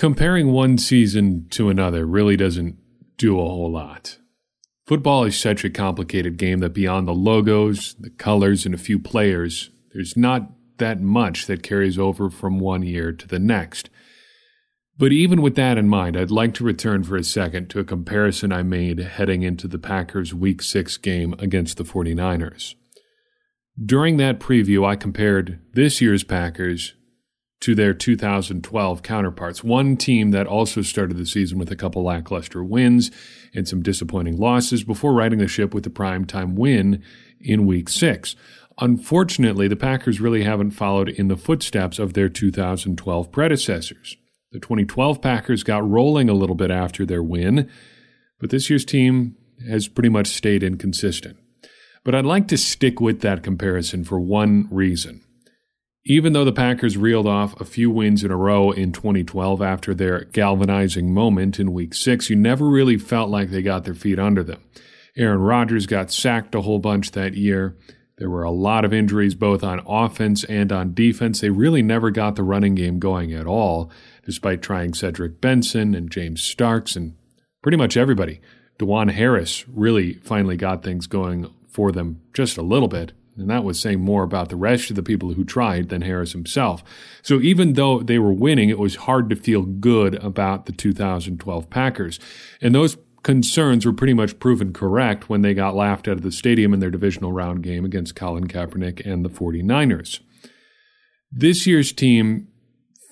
Comparing one season to another really doesn't do a whole lot. Football is such a complicated game that beyond the logos, the colors, and a few players, there's not that much that carries over from one year to the next. But even with that in mind, I'd like to return for a second to a comparison I made heading into the Packers' Week 6 game against the 49ers. During that preview, I compared this year's Packers to their 2012 counterparts, one team that also started the season with a couple lackluster wins and some disappointing losses before riding the ship with the primetime win in Week 6. Unfortunately, the Packers really haven't followed in the footsteps of their 2012 predecessors. The 2012 Packers got rolling a little bit after their win, but this year's team has pretty much stayed inconsistent. But I'd like to stick with that comparison for one reason. Even though the Packers reeled off a few wins in a row in 2012 after their galvanizing moment in Week 6, you never really felt like they got their feet under them. Aaron Rodgers got sacked a whole bunch that year. There were a lot of injuries both on offense and on defense. They really never got the running game going at all, despite trying Cedric Benson and James Starks and pretty much everybody. DuJuan Harris really finally got things going for them just a little bit. And that was saying more about the rest of the people who tried than Harris himself. So even though they were winning, it was hard to feel good about the 2012 Packers. And those concerns were pretty much proven correct when they got laughed out of the stadium in their divisional round game against Colin Kaepernick and the 49ers. This year's team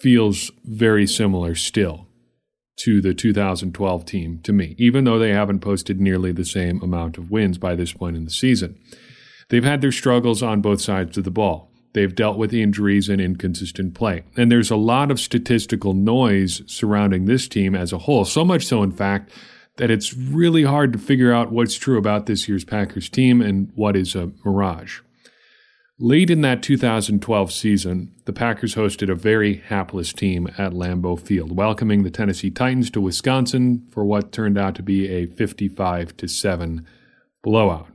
feels very similar still to the 2012 team to me, even though they haven't posted nearly the same amount of wins by this point in the season. They've had their struggles on both sides of the ball. They've dealt with injuries and inconsistent play. And there's a lot of statistical noise surrounding this team as a whole. So much so, in fact, that it's really hard to figure out what's true about this year's Packers team and what is a mirage. Late in that 2012 season, the Packers hosted a very hapless team at Lambeau Field, welcoming the Tennessee Titans to Wisconsin for what turned out to be a 55 7 blowout.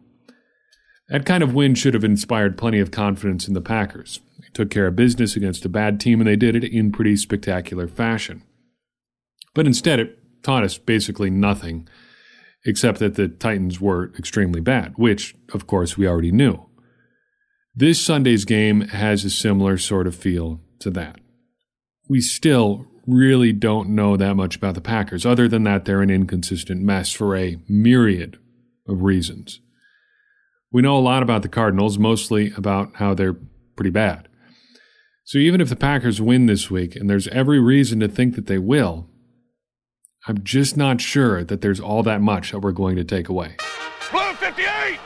That kind of win should have inspired plenty of confidence in the Packers. They took care of business against a bad team, and they did it in pretty spectacular fashion. But instead, it taught us basically nothing, except that the Titans were extremely bad, which, of course, we already knew. This Sunday's game has a similar sort of feel to that. We still really don't know that much about the Packers, other than that they're an inconsistent mess for a myriad of reasons. We know a lot about the Cardinals, mostly about how they're pretty bad. So even if the Packers win this week, and there's every reason to think that they will, I'm just not sure that there's all that much that we're going to take away. Blue 58!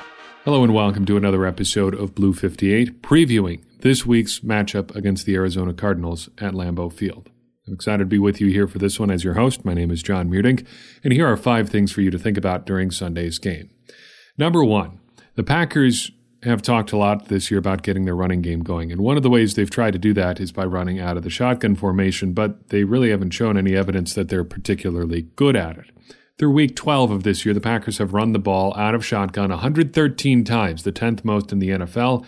Hello and welcome to another episode of Blue 58, previewing this week's matchup against the Arizona Cardinals at Lambeau Field. I'm excited to be with you here for this one as your host. My name is John Meerdink, and here are five things for you to think about during Sunday's game. Number one, the Packers have talked a lot this year about getting their running game going, and one of the ways they've tried to do that is by running out of the shotgun formation, but they really haven't shown any evidence that they're particularly good at it. Through week 12 of this year, the Packers have run the ball out of shotgun 113 times, the 10th most in the NFL.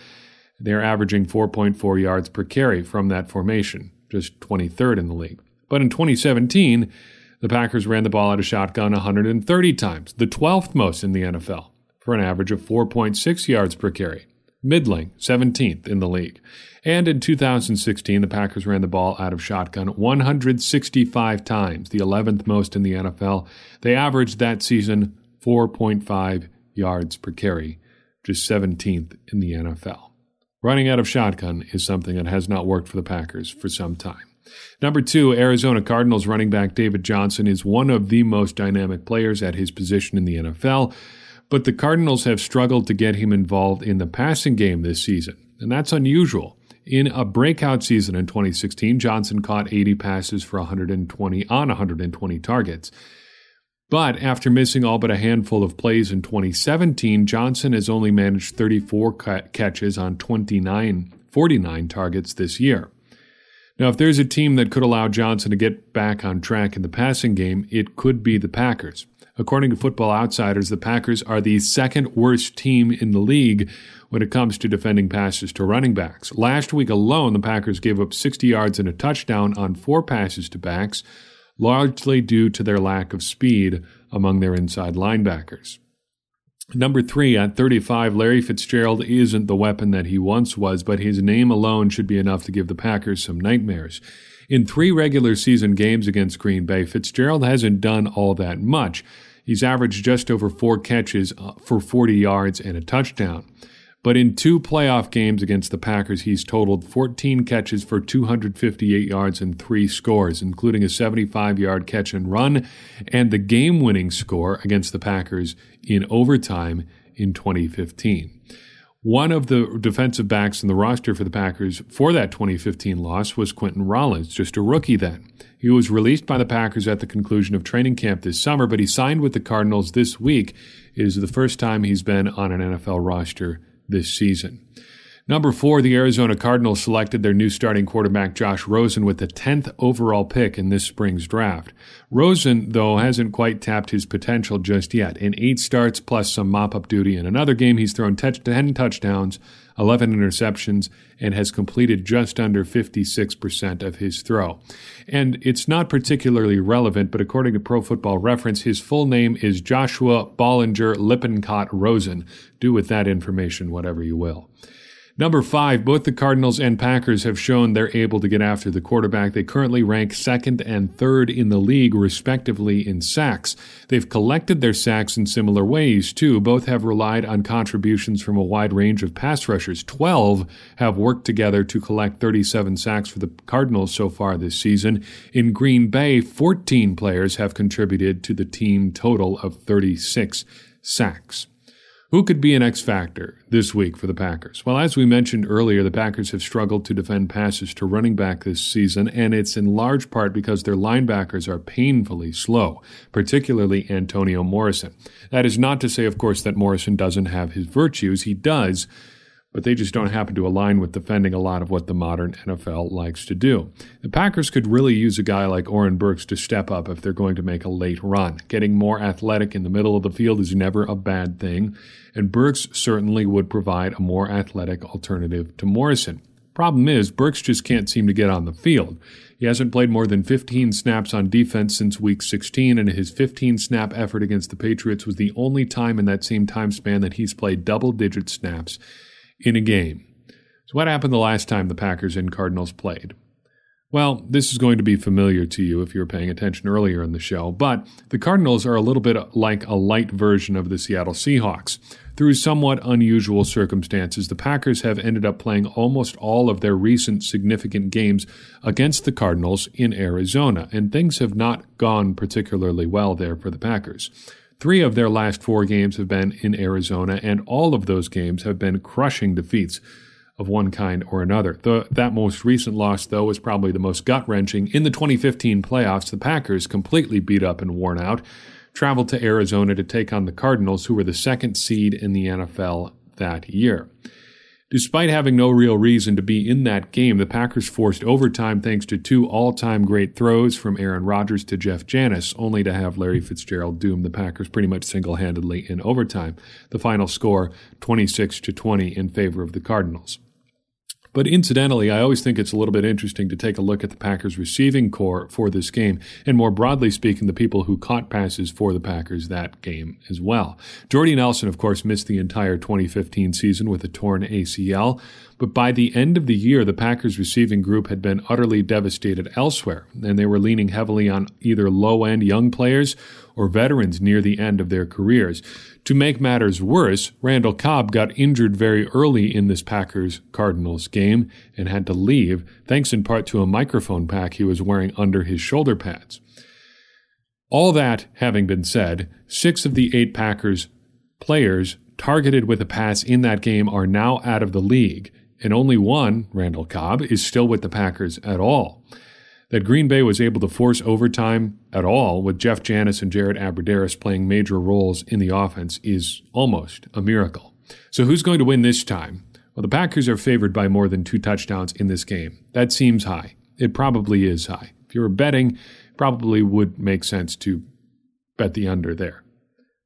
They're averaging 4.4 yards per carry from that formation, just 23rd in the league. But in 2017, the Packers ran the ball out of shotgun 130 times, the 12th most in the NFL for an average of 4.6 yards per carry, middling 17th in the league. And in 2016, the Packers ran the ball out of shotgun 165 times, the 11th most in the NFL. They averaged that season 4.5 yards per carry, just 17th in the NFL. Running out of shotgun is something that has not worked for the Packers for some time. Number two, Arizona Cardinals running back David Johnson is one of the most dynamic players at his position in the NFL but the Cardinals have struggled to get him involved in the passing game this season, and that's unusual. In a breakout season in 2016, Johnson caught 80 passes for 120 on 120 targets. But after missing all but a handful of plays in 2017, Johnson has only managed 34 catches on 29, 49 targets this year. Now, if there's a team that could allow Johnson to get back on track in the passing game, it could be the Packers. According to Football Outsiders, the Packers are the second worst team in the league when it comes to defending passes to running backs. Last week alone, the Packers gave up 60 yards and a touchdown on four passes to backs. largely due to their lack of speed among their inside linebackers. Number three, at 35, Larry Fitzgerald isn't the weapon that he once was, but his name alone should be enough to give the Packers some nightmares. In three regular season games against Green Bay, Fitzgerald hasn't done all that much. He's averaged just over four catches uh, for 40 yards and a touchdown. But in two playoff games against the Packers, he's totaled 14 catches for 258 yards and three scores, including a 75 yard catch and run and the game winning score against the Packers in overtime in 2015. One of the defensive backs in the roster for the Packers for that 2015 loss was Quinten Rollins, just a rookie then. He was released by the Packers at the conclusion of training camp this summer, but he signed with the Cardinals this week. It is the first time he's been on an NFL roster this season. Number four, the Arizona Cardinals selected their new starting quarterback Josh Rosen with the 10th overall pick in this spring's draft. Rosen, though, hasn't quite tapped his potential just yet. In eight starts plus some mop up duty in another game, he's thrown 10 touchdowns, 11 interceptions, and has completed just under 56% of his throw. And it's not particularly relevant, but according to Pro Football Reference, his full name is Joshua Bollinger Lippincott Rosen. Do with that information whatever you will. Number five, both the Cardinals and Packers have shown they're able to get after the quarterback. They currently rank second and third in the league, respectively, in sacks. They've collected their sacks in similar ways, too. Both have relied on contributions from a wide range of pass rushers. Twelve have worked together to collect 37 sacks for the Cardinals so far this season. In Green Bay, 14 players have contributed to the team total of 36 sacks. Who could be an X factor this week for the Packers? Well, as we mentioned earlier, the Packers have struggled to defend passes to running back this season, and it's in large part because their linebackers are painfully slow, particularly Antonio Morrison. That is not to say, of course, that Morrison doesn't have his virtues. He does but they just don't happen to align with defending a lot of what the modern NFL likes to do. The Packers could really use a guy like Oren Burks to step up if they're going to make a late run. Getting more athletic in the middle of the field is never a bad thing, and Burks certainly would provide a more athletic alternative to Morrison. Problem is, Burks just can't seem to get on the field. He hasn't played more than 15 snaps on defense since week 16, and his 15 snap effort against the Patriots was the only time in that same time span that he's played double digit snaps in a game. So, what happened the last time the Packers and Cardinals played? Well, this is going to be familiar to you if you were paying attention earlier in the show, but the Cardinals are a little bit like a light version of the Seattle Seahawks. Through somewhat unusual circumstances, the Packers have ended up playing almost all of their recent significant games against the Cardinals in Arizona, and things have not gone particularly well there for the Packers. Three of their last four games have been in Arizona, and all of those games have been crushing defeats of one kind or another. The, that most recent loss, though, was probably the most gut wrenching. In the 2015 playoffs, the Packers, completely beat up and worn out, traveled to Arizona to take on the Cardinals, who were the second seed in the NFL that year. Despite having no real reason to be in that game, the Packers forced overtime thanks to two all time great throws from Aaron Rodgers to Jeff Janis, only to have Larry Fitzgerald doom the Packers pretty much single handedly in overtime. The final score 26 to 20 in favor of the Cardinals. But incidentally, I always think it's a little bit interesting to take a look at the Packers receiving corps for this game, and more broadly speaking, the people who caught passes for the Packers that game as well. Jordy Nelson, of course, missed the entire 2015 season with a torn ACL, but by the end of the year, the Packers receiving group had been utterly devastated elsewhere, and they were leaning heavily on either low end young players or veterans near the end of their careers. To make matters worse, Randall Cobb got injured very early in this Packers Cardinals game and had to leave, thanks in part to a microphone pack he was wearing under his shoulder pads. All that having been said, six of the eight Packers players targeted with a pass in that game are now out of the league, and only one, Randall Cobb, is still with the Packers at all. That Green Bay was able to force overtime at all with Jeff Janis and Jared Abbrederis playing major roles in the offense is almost a miracle. So who's going to win this time? Well, the Packers are favored by more than two touchdowns in this game. That seems high. It probably is high. If you were betting, probably would make sense to bet the under there.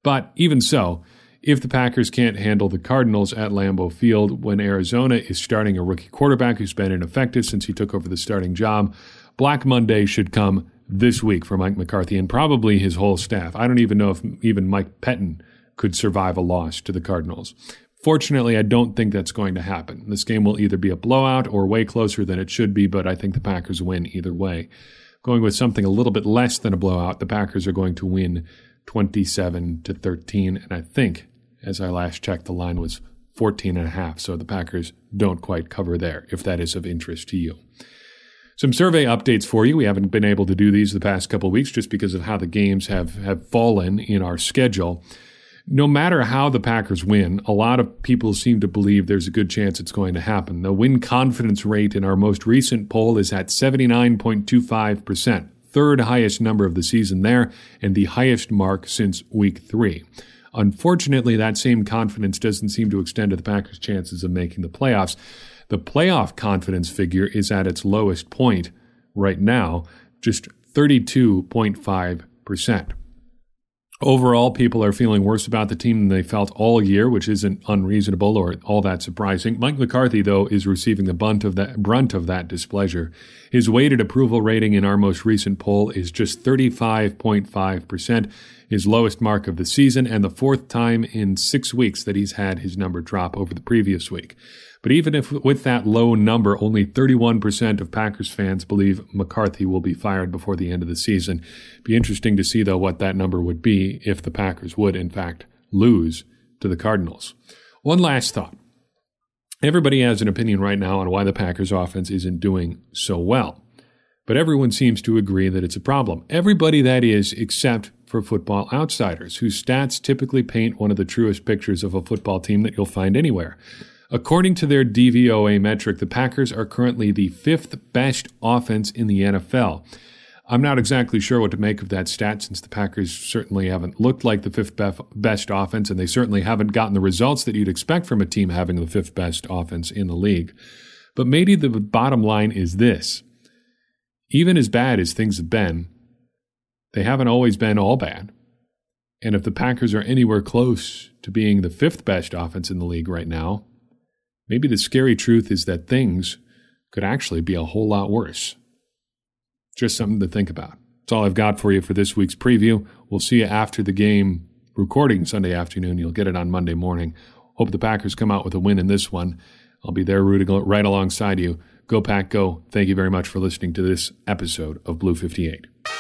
But even so, if the Packers can't handle the Cardinals at Lambeau Field when Arizona is starting a rookie quarterback who's been ineffective since he took over the starting job, Black Monday should come this week for Mike McCarthy and probably his whole staff. I don't even know if even Mike Pettine could survive a loss to the Cardinals. Fortunately, I don't think that's going to happen. This game will either be a blowout or way closer than it should be, but I think the Packers win either way. Going with something a little bit less than a blowout, the Packers are going to win 27 to 13, and I think as I last checked the line was 14 and a half, so the Packers don't quite cover there if that is of interest to you. Some survey updates for you. We haven't been able to do these the past couple weeks just because of how the games have have fallen in our schedule no matter how the Packers win, a lot of people seem to believe there's a good chance it's going to happen. The win confidence rate in our most recent poll is at 79.25%, third highest number of the season there, and the highest mark since week three. Unfortunately, that same confidence doesn't seem to extend to the Packers' chances of making the playoffs. The playoff confidence figure is at its lowest point right now, just 32.5%. Overall, people are feeling worse about the team than they felt all year, which isn't unreasonable or all that surprising. Mike McCarthy, though, is receiving the brunt of that, brunt of that displeasure. His weighted approval rating in our most recent poll is just 35.5%, his lowest mark of the season, and the fourth time in six weeks that he's had his number drop over the previous week. But even if with that low number, only 31% of Packers fans believe McCarthy will be fired before the end of the season. Be interesting to see though what that number would be if the Packers would in fact lose to the Cardinals. One last thought. Everybody has an opinion right now on why the Packers offense isn't doing so well. But everyone seems to agree that it's a problem. Everybody that is, except for football outsiders, whose stats typically paint one of the truest pictures of a football team that you'll find anywhere. According to their DVOA metric, the Packers are currently the fifth best offense in the NFL. I'm not exactly sure what to make of that stat since the Packers certainly haven't looked like the fifth best offense, and they certainly haven't gotten the results that you'd expect from a team having the fifth best offense in the league. But maybe the bottom line is this even as bad as things have been, they haven't always been all bad. And if the Packers are anywhere close to being the fifth best offense in the league right now, Maybe the scary truth is that things could actually be a whole lot worse. Just something to think about. That's all I've got for you for this week's preview. We'll see you after the game recording Sunday afternoon. You'll get it on Monday morning. Hope the Packers come out with a win in this one. I'll be there rooting right alongside you. Go Pack Go. Thank you very much for listening to this episode of Blue 58. Blue 58!